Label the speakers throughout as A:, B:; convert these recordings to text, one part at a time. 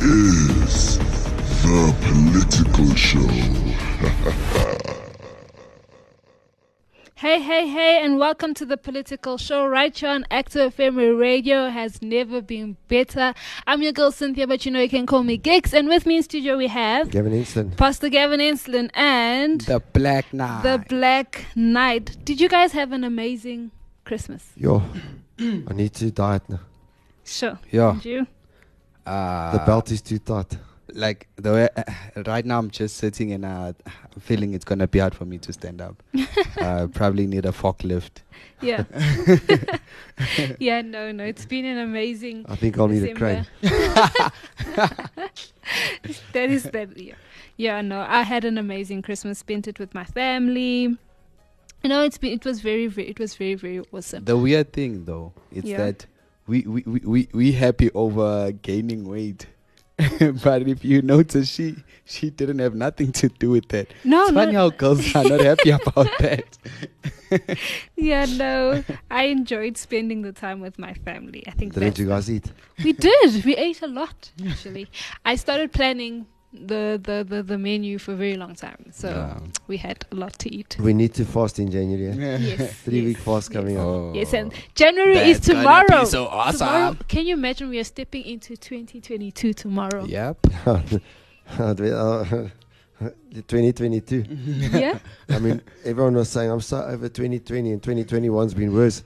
A: is the political show.
B: Hey, hey, hey, and welcome to the political show right here on Active FM Radio has never been better. I'm your girl Cynthia, but you know you can call me Geeks. And with me in studio we have
C: Gavin Easton.
B: Pastor Gavin Enslin and
D: The Black Knight.
B: the Black Knight. Did you guys have an amazing Christmas?
C: Yo, I need to diet now.
B: Sure.
D: Yeah.
B: Did you?
D: Uh,
C: The belt is too tight.
D: Like the way uh, right now, I'm just sitting and uh, I'm feeling it's gonna be hard for me to stand up. uh, probably need a forklift.
B: Yeah. yeah, no, no. It's been an amazing
C: I think I'll need a crane.
B: that is that yeah. yeah no i had an amazing christmas spent it with my family you know it's been it was very, very it was very very awesome
D: The weird thing though, is
B: Yeah.
D: that we we, we, we we happy over gaining weight. but if you notice, she she didn't have nothing to do with that.
B: no
D: it's funny how girls are not happy about that.
B: yeah no i enjoyed spending the time with my family i think
C: Didn't you guys eat?
B: we did we ate a lot actually i started planning the, the, the, the menu for a very long time so
D: Yeah.
B: we had a lot to eat
C: We need to fast in January. eh?
B: yes
C: Three
B: yes,
C: week fast coming up.
D: Oh.
B: Yes, and January is
D: That's gonna be
B: tomorrow.
D: so awesome.
B: Tomorrow, can you imagine we are stepping into 2022 tomorrow?
D: Yep.
C: 2022.
B: yeah?
C: I mean, everyone was saying I'm so over 2020 and 2021's been worse.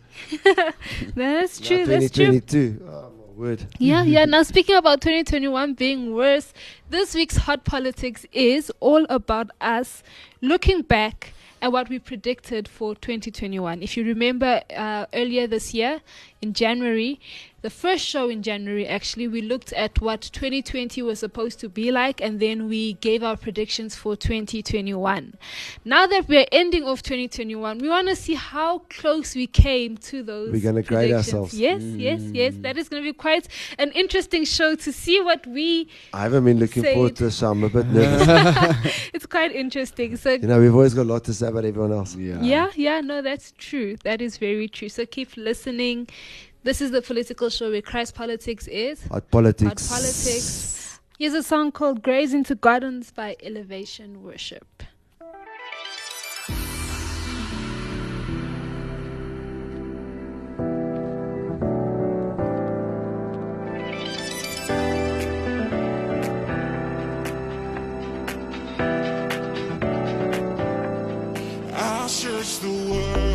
B: That's
C: Now
B: true. That's true.
C: 2022. Word.
B: Yeah, yeah. Now, speaking about 2021 being worse, this week's Hot Politics is all about us looking back at what we predicted for 2021. If you remember uh, earlier this year, in January, the first show in January, actually, we looked at what 2020 was supposed to be like, and then we gave our predictions for 2021. Now that we're ending off 2021, we want to see how close we came to those.
C: We're gonna grade ourselves.
B: Yes, yes, yes. That is going to be quite an interesting show to see what we.
C: I haven't been looking
B: Say
C: forward to this, so I'm a bit nervous.
B: It's quite interesting. So.
C: you know, we've always got a lot to say about everyone else.
D: Yeah.
B: Yeah, yeah, no, that's true. That is very true. So keep listening. This is the political show where Christ Politics is.
C: Hot politics.
B: Hot politics. Here's a song called Graves into Gardens by Elevation Worship.
A: I the world,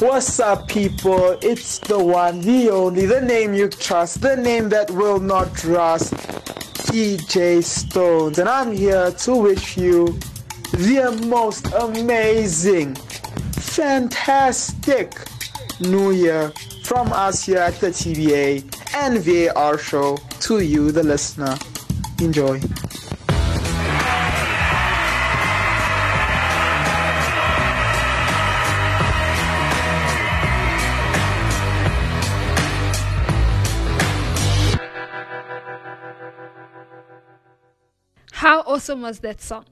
E: What's up, people? It's the one, the only, the name you trust, the name that will not rust, DJ Stones. And I'm here to wish you the most amazing, fantastic New Year from us here at the TBA and VAR show to you, the listener. Enjoy.
B: How awesome was that song?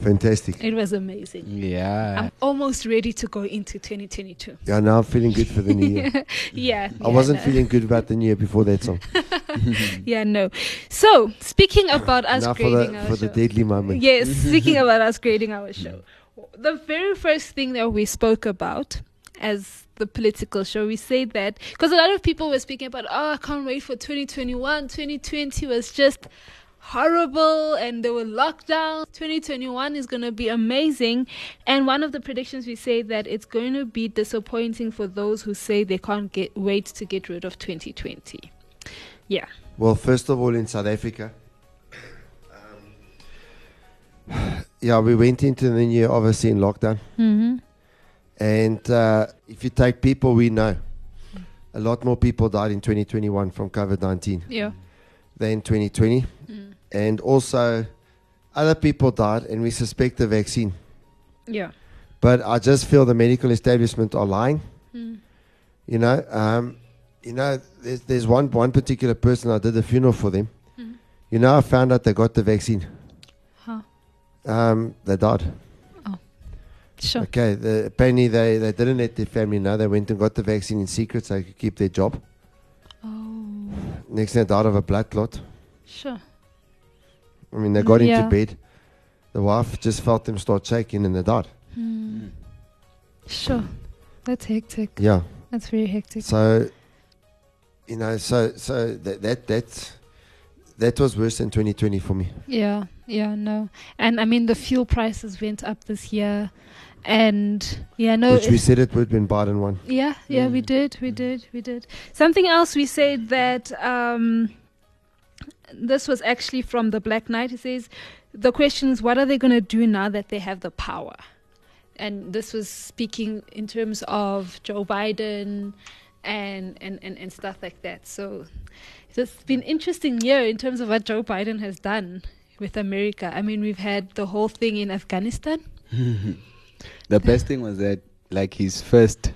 C: Fantastic.
B: It was amazing.
D: Yeah.
B: I'm almost ready to go into 2022.
C: Yeah, now I'm feeling good for the new year.
B: yeah.
C: I
B: yeah,
C: wasn't
B: no.
C: feeling good about the new year before that song.
B: Yeah, no. So, speaking about us
C: now for
B: grading
C: the
B: our
C: for
B: show.
C: the deadly moment.
B: Yes, speaking about us grading our show. The very first thing that we spoke about as the political show, we said that because a lot of people were speaking about, oh, I can't wait for 2021. 2020 was just horrible and there were lockdowns. 2021 is going to be amazing. And one of the predictions we say that it's going to be disappointing for those who say they can't get wait to get rid of 2020. Yeah.
C: Well, first of all, in South Africa, um, yeah, we went into the new year obviously in lockdown.
B: Mm-hmm.
C: And uh, if you take people we know, a lot more people died in 2021 from COVID 19
B: Yeah.
C: than 2020.
B: Mm.
C: And also, other people died, and we suspect the vaccine.
B: Yeah.
C: But I just feel the medical establishment are lying.
B: Mm.
C: You know, um, you know, there's, there's one one particular person I did a funeral for them.
B: Mhm.
C: You know, I found out they got the vaccine.
B: Huh.
C: Um, they died. Oh.
B: Sure.
C: Okay, the, apparently they, they didn't let their family know. They went and got the vaccine in secret so they could keep their job.
B: Oh,
C: Next thing they died of a blood clot.
B: sure.
C: I mean, they got
B: Yeah.
C: into bed. The wife just felt them start shaking and they died.
B: Hmm. Sure. That's hectic.
C: Yeah.
B: That's very hectic.
C: So, you know, so so that that that that was worse than 2020 for me.
B: Yeah, yeah, no. And I mean, the fuel prices went up this year. And yeah, no.
C: Which we
B: it's-
C: said it would when Biden won.
B: Yeah, yeah, we did, we did, we did. Something else we said that um, this was actually from the Black Knight. He says the question is, what are they going to do now that they have the power? And this was speaking in terms of Joe Biden and and, and, and stuff like that. So it's been interesting year in terms of what Joe Biden has done with America. I mean, we've had the whole thing in Afghanistan.
D: the best thing was that like his first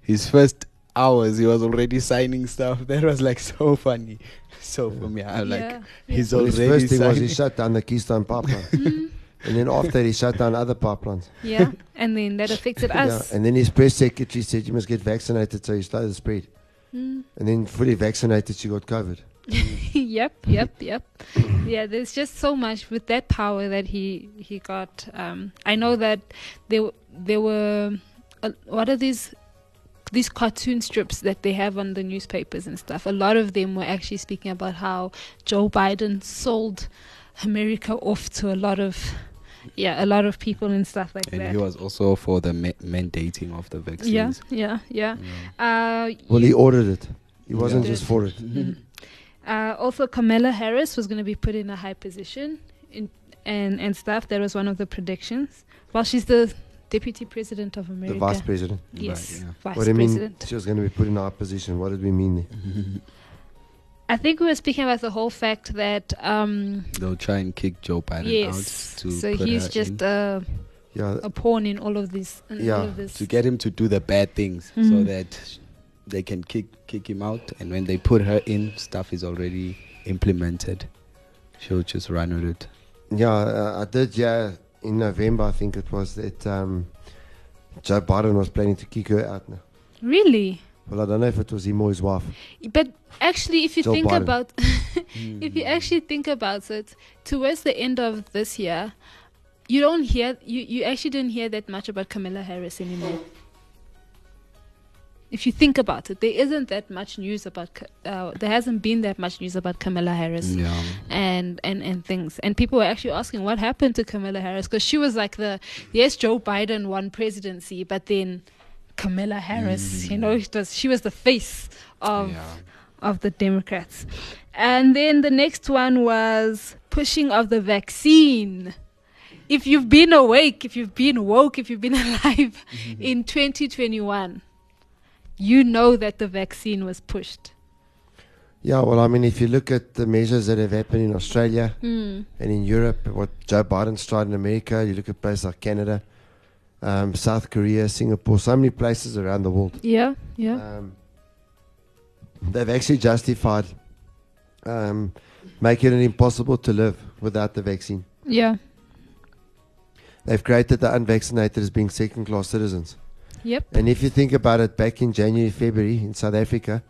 D: his first hours he was already signing stuff that was like so funny so for me i'm like
B: Yeah,
D: he's
C: Well, his
D: already
C: first thing was he shut down the Keystone pipeline. and then after he shut down other pipelines.
B: Yeah, and then that affected
C: Yeah,
B: us.
C: and then his press secretary said you must get vaccinated so you slow the spread.
B: Mm.
C: And then fully vaccinated, she got COVID.
B: yep, yep, yep. Yeah, there's just so much with that power that he he got. Um, I know that there w- there were uh, what are these these cartoon strips that they have on the newspapers and stuff. A lot of them were actually speaking about how Joe Biden sold America off to a lot of yeah a lot of people and stuff like
D: and
B: that.
D: And he was also for the ma- mandating of the vaccines
B: yeah, yeah, yeah. Uh,
C: Well, he ordered it. He wasn't
B: Did.
C: just for it.
B: Mhm. Uh, also, Kamala Harris was going to be put in a high position in, and and stuff. That was one of the predictions. Well, she's the deputy president of America.
C: The vice president.
B: Yes,
D: Right, yeah.
B: vice
C: what do you mean
B: president.
C: she was going to be put in our position? What did we mean there?
B: I think we were speaking about the whole fact that um,
D: They'll try and kick Joe Biden
B: yes,
D: out to
B: so
D: put
B: he's
D: her
B: just
D: in,
B: a,
C: Yeah,
B: a pawn in all of this. In
C: Yeah,
B: all of this.
D: to get him to do the bad things so
B: Mhm.
D: that they can kick kick him out. And when they put her in, stuff is already implemented. She'll just run with it.
C: yeah. Uh, I did. Yeah, in November, I think it was that um, Joe Biden was planning to kick her out. Now,
B: Really?
C: well, I don't know if it was him or his wife.
B: But actually, if you
C: Joe
B: think
C: Biden.
B: about, if you actually think about it, towards the end of this year, you don't hear you, you actually didn't hear that much about Kamala Harris anymore. If you think about it, there isn't that much news about. Uh, there hasn't been that much news about Kamala Harris
D: Yeah.
B: and and and things. And people were actually asking what happened to Kamala Harris because she was like the yes, Joe Biden won presidency, but then Kamala Harris, you know, was, she was the face of
D: Yeah.
B: of the Democrats. And then the next one was pushing of the vaccine. If you've been awake, if you've been woke, if you've been alive in 2021, you know that the vaccine was pushed.
C: Yeah, well, I mean, if you look at the measures that have happened in Australia
B: Mm.
C: and in Europe, what Joe Biden's tried in America, you look at places like Canada, um, South Korea, Singapore, so many places around the world.
B: Yeah, yeah.
C: Um, they've actually justified um, making it impossible to live without the vaccine.
B: yeah.
C: They've created the unvaccinated as being second class citizens.
B: Yep.
C: And if you think about it, back in January, February in South Africa,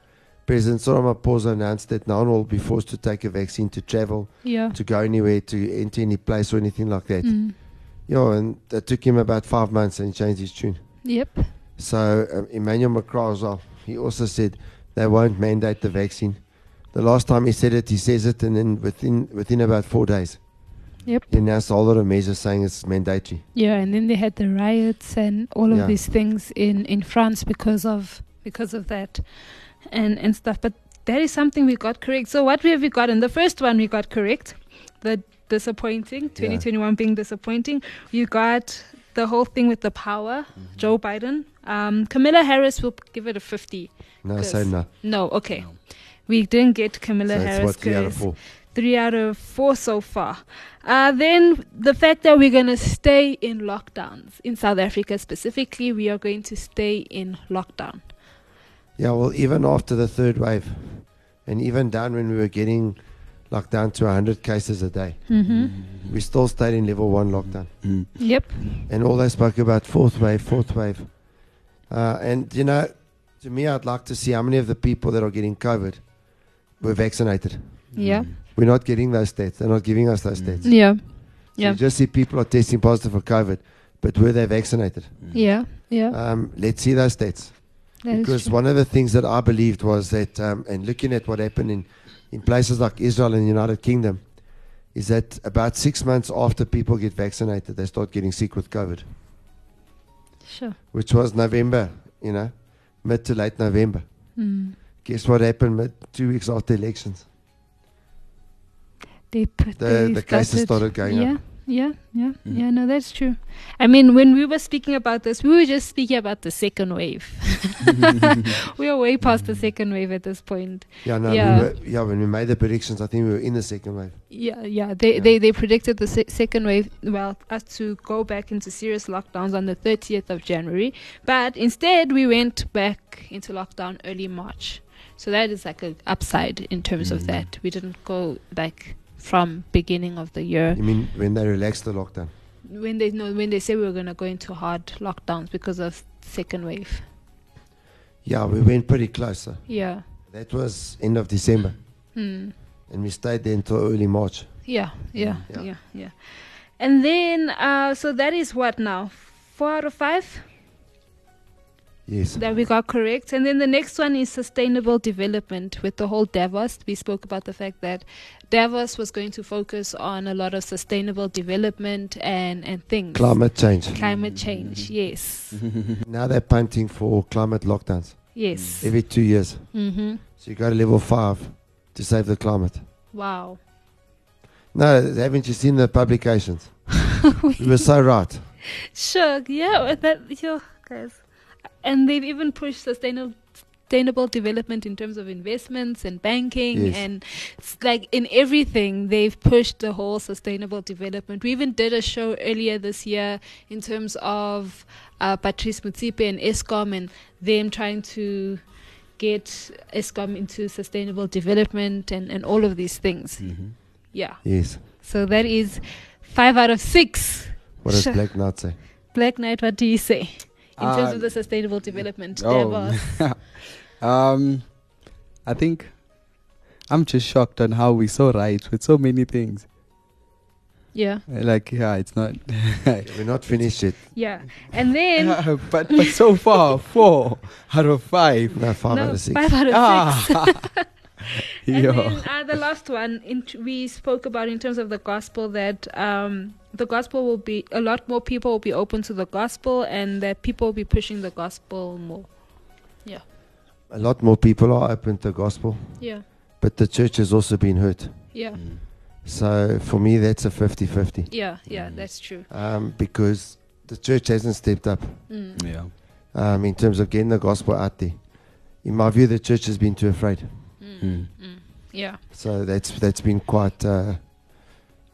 C: President Cyril Ramaphosa announced that no one will be forced to take a vaccine to travel,
B: Yeah.
C: to go anywhere, to enter any place or anything like that.
B: Mm.
C: You know, and that took him about five months and he changed his tune.
B: Yep.
C: So um, Emmanuel Macron as well, he also said they won't mandate the vaccine. The last time he said it, he says it, and then within within about four days,
B: Yep.
C: he announced a whole lot of measures saying it's mandatory.
B: Yeah, and then they had the riots and all of
C: Yeah.
B: these things in, in France because of because of that and and stuff. But that is something we got correct. So what have we gotten? The first one we got correct. The disappointing, 2021 being disappointing. You got the whole thing with the power,
C: Mm-hmm.
B: Joe Biden. Um, Kamala Harris will give it a 50.
C: No, say no.
B: No, okay. We didn't get Kamala
C: So
B: Harris.
C: What three out of
B: 'cause
C: four.
B: Three out of four so far. Uh, then the fact that we're going to stay in lockdowns in South Africa specifically, we are going to stay in lockdown.
C: Yeah, well, even after the third wave, and even down when we were getting locked down to 100 cases a day,
B: Mm-hmm.
C: we still stayed in level one lockdown.
D: Mm.
B: Yep.
C: And all they spoke about fourth wave, fourth wave. Uh, and, you know, to me, I'd like to see how many of the people that are getting COVID were vaccinated.
B: Yeah.
C: We're not getting those stats. They're not giving us those stats.
B: Yeah.
C: So
B: Yeah.
C: you just see people are testing positive for COVID, but were they vaccinated?
B: Yeah. Yeah.
C: Um, let's see those stats.
B: That is
C: because one of the things that I believed was that, um, and looking at what happened in, in places like Israel and the United Kingdom, is that about six months after people get vaccinated, they start getting sick with COVID,
B: Sure.
C: which was November, you know, mid to late November.
B: Mm.
C: Guess what happened mid, two weeks after elections?
B: They
C: The-
B: they
C: the cases started going up.
B: yeah. Yeah, yeah,
D: Mm.
B: yeah. No, that's true. I mean, when we were speaking about this, we were just speaking about the second wave. we are way past the second wave at this point.
C: Yeah, no,
B: Yeah.
C: We were, yeah, when we made the predictions, I think we were in the second wave.
B: Yeah, yeah. They
C: Yeah.
B: they they predicted the se- second wave. Well, us to go back into serious lockdowns on the 30th of January, but instead we went back into lockdown early March. So that is like an upside in terms of
D: Mm.
B: that. We didn't go like from beginning of the year
C: You mean when they relaxed the lockdown?
B: when they know when they say we were gonna go into hard lockdowns because of second wave.
C: Yeah, we went pretty close. So
B: Yeah.
C: that was end of December,
B: Hmm.
C: and we stayed there until early March.
B: Yeah, yeah,
C: Yeah.
B: yeah, yeah. And then, uh, so that is what now? Four out of five
C: Yes.
B: that we got correct. And then the next one is sustainable development with the whole Davos. We spoke about the fact that Davos was going to focus on a lot of sustainable development and, and things.
C: Climate change.
B: Climate change, yes.
C: Now they're punting for climate lockdowns
B: Yes.
C: every two years.
B: Mm-hmm.
C: So you go to level five to save the climate.
B: Wow.
C: No, haven't you seen the publications? we were so right.
B: Sure, yeah, that, yeah, guys. And they've even pushed sustainable sustainable development in terms of investments and banking
C: Yes.
B: and like in everything they've pushed the whole sustainable development. We even did a show earlier this year in terms of uh, Patrice Motsepe and Eskom and them trying to get Eskom into sustainable development and, and all of these things.
D: Mm-hmm.
B: Yeah.
C: Yes.
B: So that is five out of six.
C: What does
B: Sure.
C: Black Knight say?
B: Black Knight, what do you say in terms
D: Uh,
B: of the sustainable development?
D: Oh,
B: Davos?
D: um, I think I'm just shocked on how we're so right with so many things.
B: Yeah,
D: Like, yeah, it's not.
C: We're not finished yet.
B: yeah. And then
D: but but so far, four out of five.
C: No, five
B: no,
C: out of six.
B: five out of six. And
D: Yo.
B: then uh, the last one in we spoke about in terms of the gospel that um, the gospel will be a lot more people will be open to the gospel and that people will be pushing the gospel more. Yeah.
C: A lot more people are open to the gospel,
B: Yeah,
C: but the church has also been hurt.
B: yeah,
C: So for me, that's a 50 50
B: yeah, yeah. That's true.
C: um, because the church hasn't stepped up
B: Mm.
D: Yeah.
C: um, in terms of getting the gospel out there. In my view, the church has been too afraid.
D: Mm.
B: Yeah,
C: So that's that's been quite, uh,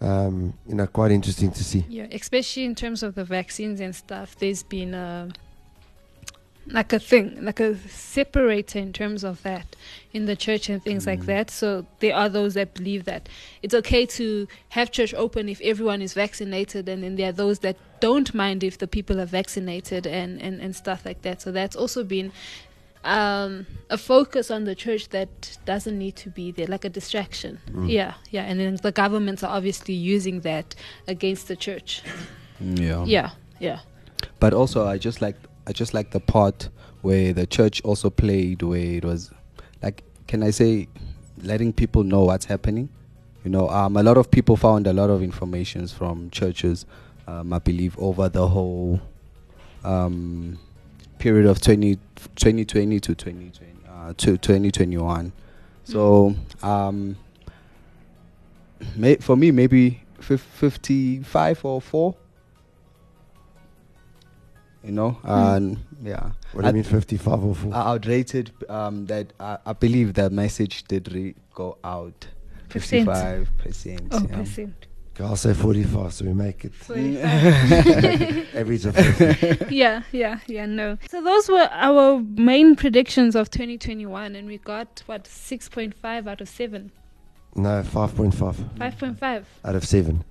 C: um, you know, quite interesting to see.
B: yeah. Especially in terms of the vaccines and stuff, there's been a like a thing, like a separator in terms of that in the church and things like
D: Mm.
B: that. So there are those that believe that it's okay to have church open if everyone is vaccinated, and then there are those that don't mind if the people are vaccinated and, and, and stuff like that. So that's also been um, a focus on the church that doesn't need to be there, like a distraction.
C: Mm.
B: Yeah, yeah. And then the governments are obviously using that against the church.
D: Yeah.
B: Yeah, yeah.
D: But also, I just like I just like the part where the church also played, where it was like, can I say, letting people know what's happening. You know, um, a lot of people found a lot of informations from churches. Um, I believe over the whole um, period of 20, 2020 to 2020 uh, to 2021. So, um, may, for me, maybe fif- 55 or 4 you know and yeah
C: What do you mean 55 or 4?
D: I, I would rate it um, that I, I believe the message did re- go out
B: Percent.
D: 55 percent
B: Oh,
D: yeah.
B: percent.
C: Okay, I'll say 45, so we make it average of 50.
B: yeah, yeah, yeah, no. So those were our main predictions of 2021, and we got what 6.5 out of 7,
C: No, 5.5
B: 5.5
C: out of 7.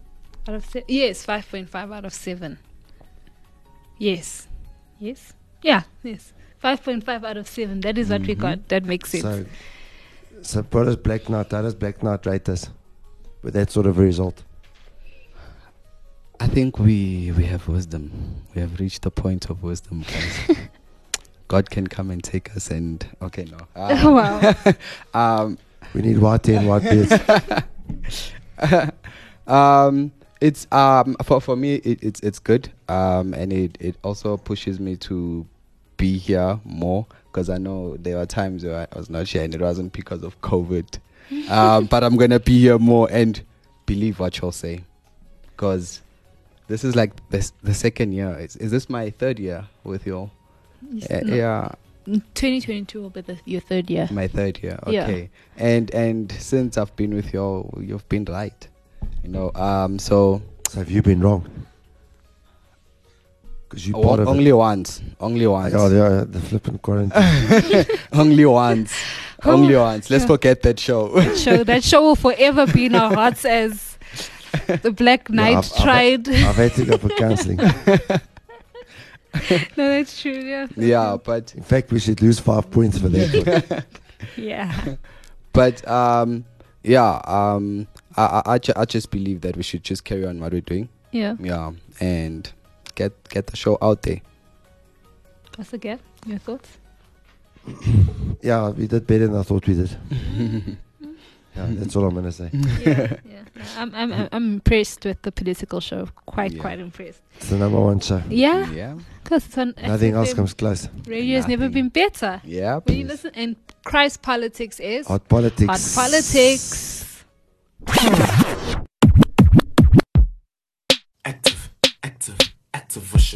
B: out of se- yes, 5.5 out of 7. Yes, yes, yeah, yes, 5.5 out of 7. That is what we
D: Mhm.
B: got. That makes sense.
C: So, so what does Black Knight, how does Black Knight rate us with that sort of result?
D: I think we we have wisdom we have reached the point of wisdom. God can come and take us and okay no
B: Oh, wow.
C: Um, We need hair and white beards.
D: um, it's um for for me it, it's it's good um and it it also pushes me to be here more because I know there were times where I was not here and it wasn't because of COVID um but I'm gonna be here more and believe what you'll say because this is like the the second year is, is this my third year with you
B: Yes,
D: uh, yeah
B: 2022 will be the, your third year.
D: my third year
B: Yeah.
D: okay and and since i've been with you all, you've been right you know um so
C: So have you been wrong? Because you
D: o-
C: part
D: only
C: it.
D: once only once
C: Oh, the, the flipping quarantine.
D: only once only
B: Oh,
D: once let's
B: yeah.
D: forget that show
B: show that show will forever be in our hearts as the Black Knight
C: I've- I've-
B: tried.
C: I've had to go for counseling.
B: no, that's true. Yeah.
D: yeah but
C: In fact, we should lose five points for that.
B: Yeah.
D: but um yeah um I, I I, ju- I just believe that we should just carry on what we're doing
B: Yeah.
D: yeah and get get the show out there
B: What's again? Your thoughts?
C: yeah, we did better than I thought we did. Yeah, that's all I'm going to say.
B: Yeah. yeah. I'm, I'm, I'm I'm impressed with the political show. Quite,
D: Yeah.
B: quite impressed.
C: It's the number one show.
B: Yeah.
D: yeah
B: Because it's on
C: Nothing else comes close.
B: Radio has never been better.
D: yeah
B: When you listen, and Christ politics is
C: Hot politics.
B: hot politics.
A: Active, active, active, what's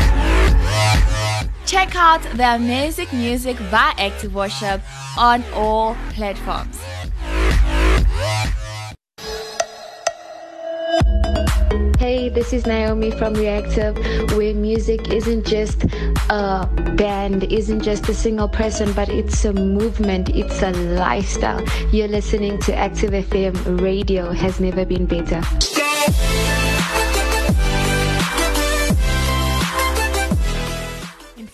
F: Check out their music music by Active Worship on all platforms.
G: Hey, this is Naomi from Reactive, where music isn't just a band, isn't just a single person, but it's a movement, it's a lifestyle. You're listening to Active FM Radio has never been better.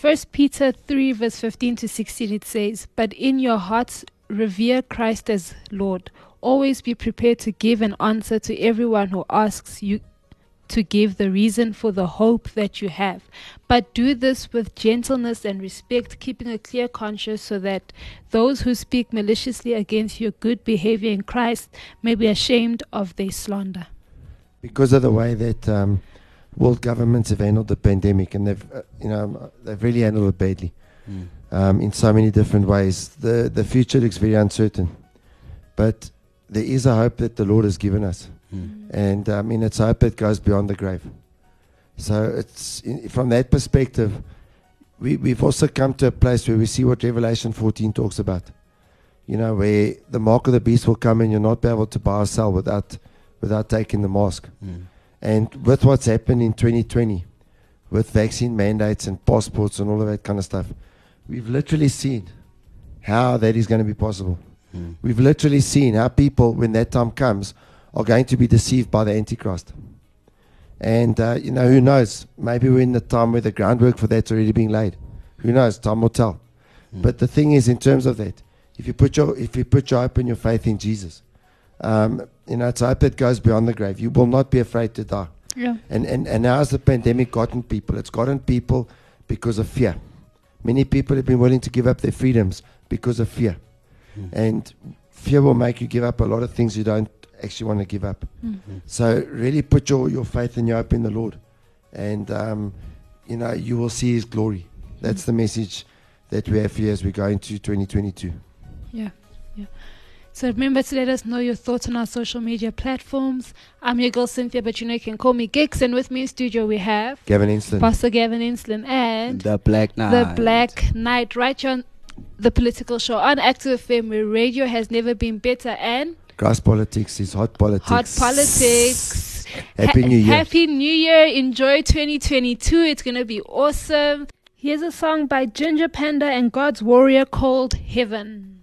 B: 1 Peter 3, verse 15 to 16, it says, But in your hearts revere Christ as Lord. Always be prepared to give an answer to everyone who asks you to give the reason for the hope that you have. But do this with gentleness and respect, keeping a clear conscience, so that those who speak maliciously against your good behavior in Christ may be ashamed of their slander.
C: because of the way that um, world governments have handled the pandemic, and they've, uh, you know, they've really handled it badly um, in so many different ways. The the future looks very uncertain, but there is a hope that the Lord has given us, and I mean, it's a hope that goes beyond the grave. So it's in, from that perspective, we we've also come to a place where we see what Revelation 14 talks about. You know, where the mark of the beast will come and you'll not be able to buy or sell without without taking the mask. And with what's happened in 2020, with vaccine mandates and passports and all of that kind of stuff, we've literally seen how that is going to be possible. We've literally seen how people, when that time comes, are going to be deceived by the Antichrist. And, uh, you know, who knows? Maybe we're in the time where the groundwork for that's already being laid. Who knows? Time will tell. But the thing is, in terms of that, if you put your, if you put your hope and your faith in Jesus, um, you know, it's a hope that goes beyond the grave. You will not be afraid to die.
B: Yeah.
C: And, and, and how has the pandemic gotten people? It's gotten people because of fear. Many people have been willing to give up their freedoms because of fear. Hmm. And fear will make you give up a lot of things you don't actually want to give up. Hmm. Hmm. So really put your, your faith and your hope in the Lord. And, um, you know, you will see His glory. That's the message that we have here as we go into 2022.
B: Yeah, yeah. So remember to let us know your thoughts on our social media platforms. I'm your girl Cynthia, but you know you can call me Gix. And with me in studio we have
C: Gavin Inston.
B: Pastor Gavin Insland and
D: The Black Knight.
B: the Black Knight, right here on the political show on Active FM, where radio has never been better and
C: Grass politics is hot politics.
B: hot politics.
C: Happy
B: Ha-
C: New Year.
B: Happy New Year. Enjoy 2022. It's going to be awesome. Here's a song by Ginger Panda and God's Warrior called Heaven.